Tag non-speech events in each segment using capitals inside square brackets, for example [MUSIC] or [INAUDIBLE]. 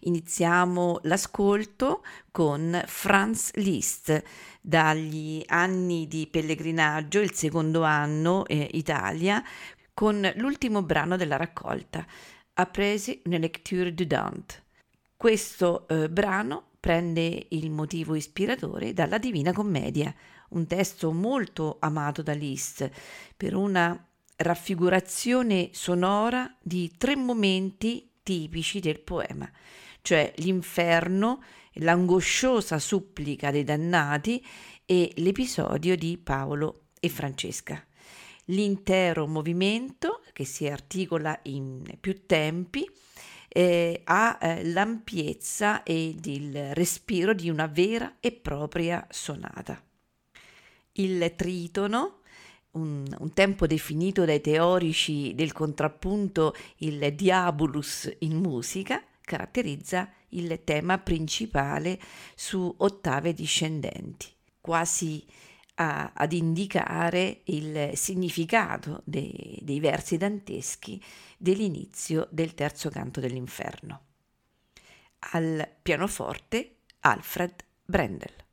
Iniziamo l'ascolto con Franz Liszt dagli anni di pellegrinaggio, il secondo anno eh, Italia, con l'ultimo brano della raccolta, Appresi une lecture du Dante. Questo eh, brano prende il motivo ispiratore dalla Divina Commedia, un testo molto amato da Liszt per una raffigurazione sonora di tre momenti tipici del poema, cioè l'inferno, l'angosciosa supplica dei dannati e l'episodio di Paolo e Francesca. L'intero movimento, che si articola in più tempi, eh, ha eh, l'ampiezza ed il respiro di una vera e propria sonata. Il tritono, un, un, tempo definito dai teorici del contrappunto il diabolus in musica, caratterizza il tema principale su ottave discendenti, quasi a, ad indicare il significato dei, dei versi danteschi dell'inizio del terzo canto dell'inferno. Al pianoforte Alfred Brendel.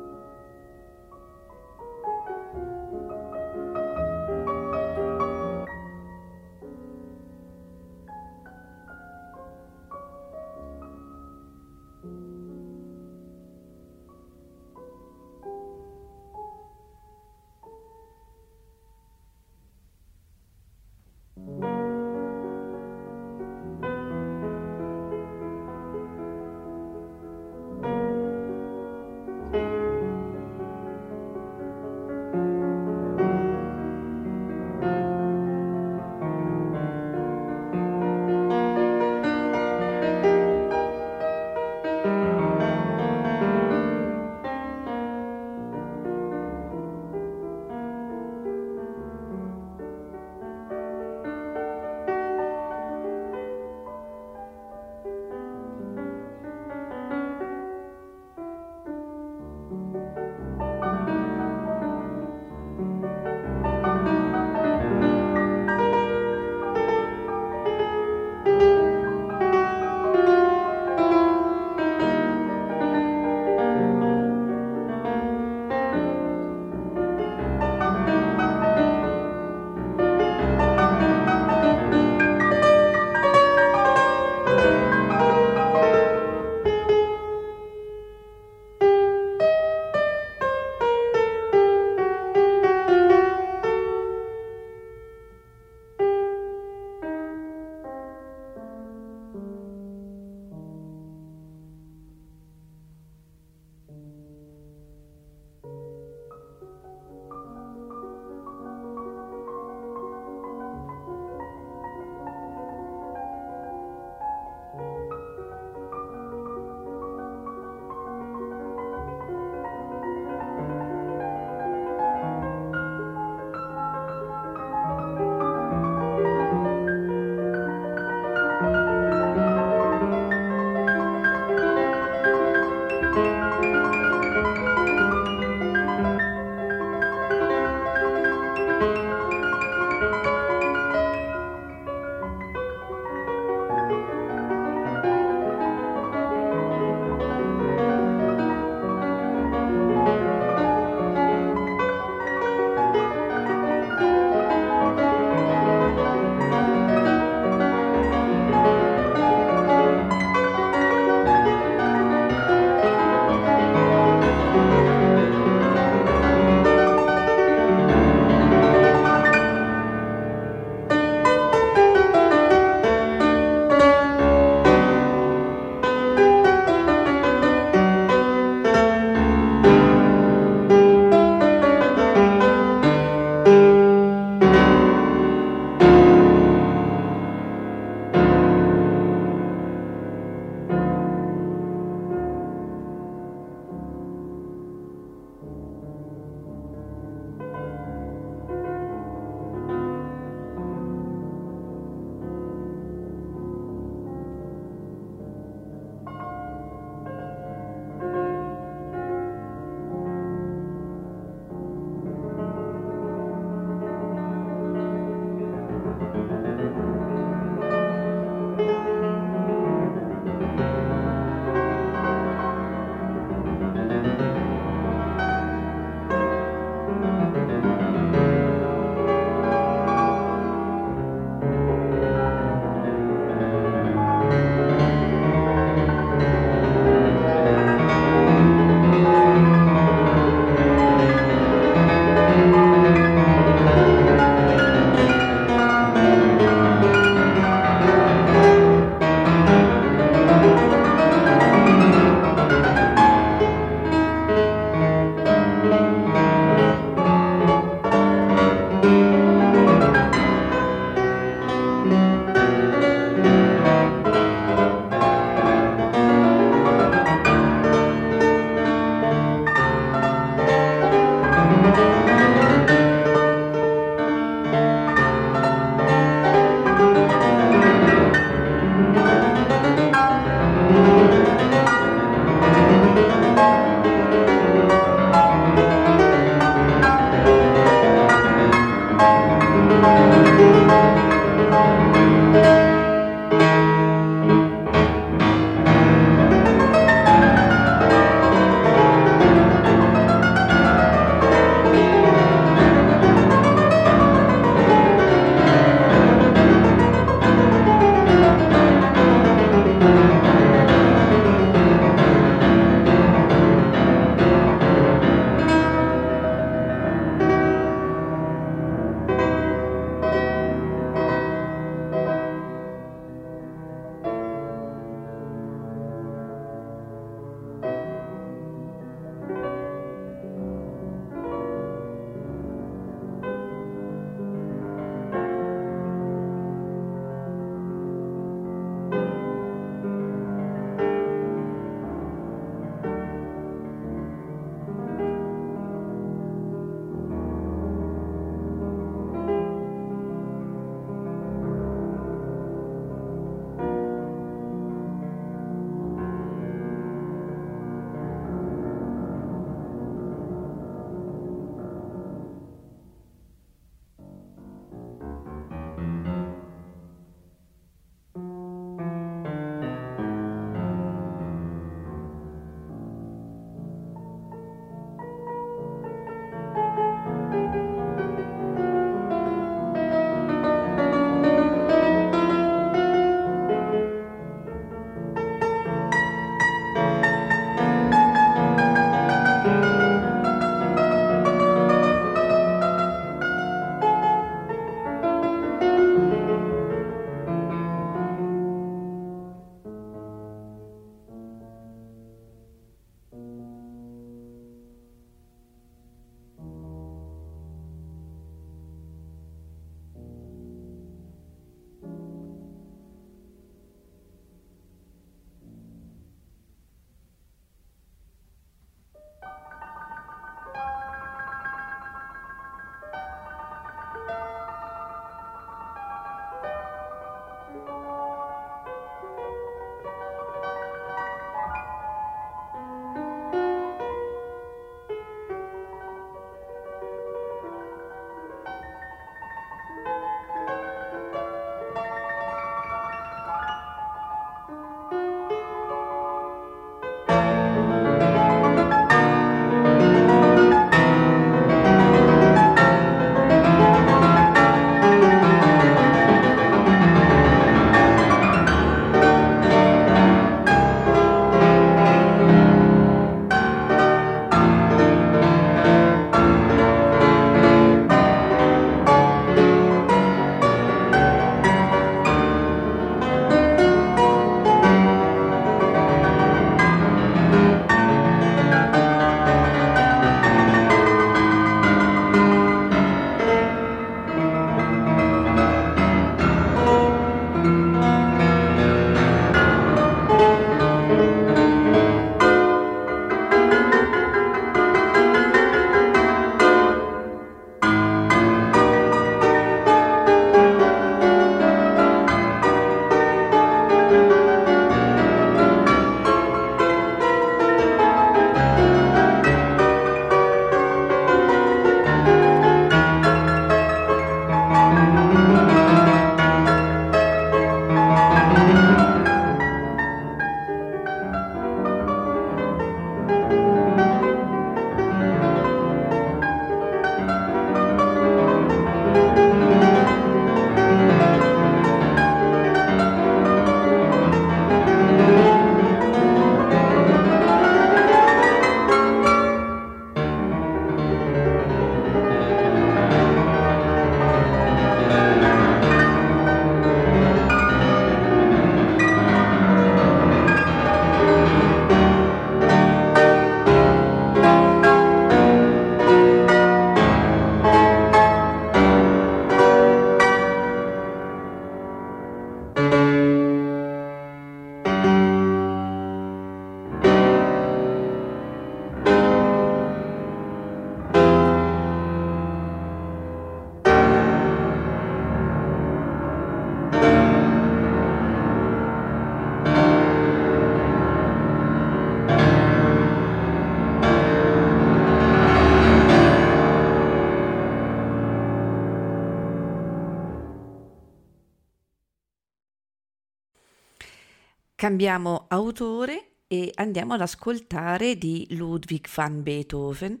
Cambiamo autore e andiamo ad ascoltare di Ludwig van Beethoven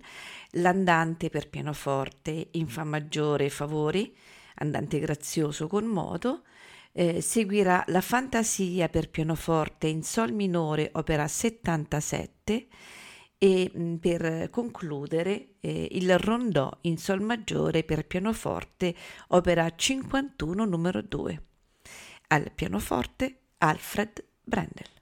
l'andante per pianoforte in Fa maggiore favori, andante grazioso con modo, eh, seguirà la fantasia per pianoforte in Sol minore, opera 77, e mh, per concludere eh, il rondò in Sol maggiore per pianoforte, opera 51 numero 2. Al pianoforte Alfred Brendel.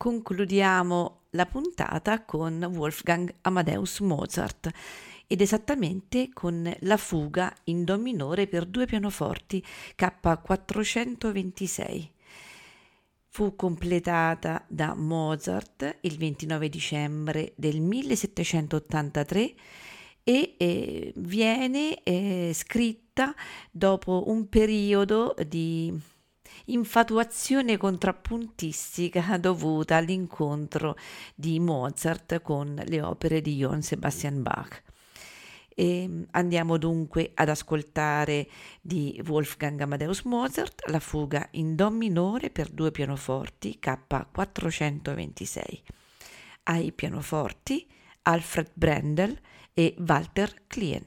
Concludiamo la puntata con Wolfgang Amadeus Mozart ed esattamente con la fuga in Do minore per due pianoforti K426. Fu completata da Mozart il 29 dicembre del 1783 e eh, viene eh, scritta dopo un periodo di infatuazione contrappuntistica [LAUGHS] dovuta all'incontro di Mozart con le opere di Johann Sebastian Bach. E ehm, andiamo dunque ad ascoltare di Wolfgang Amadeus Mozart la fuga in Do minore per due pianoforti K426. Ai pianoforti Alfred Brendel e Walter Klien.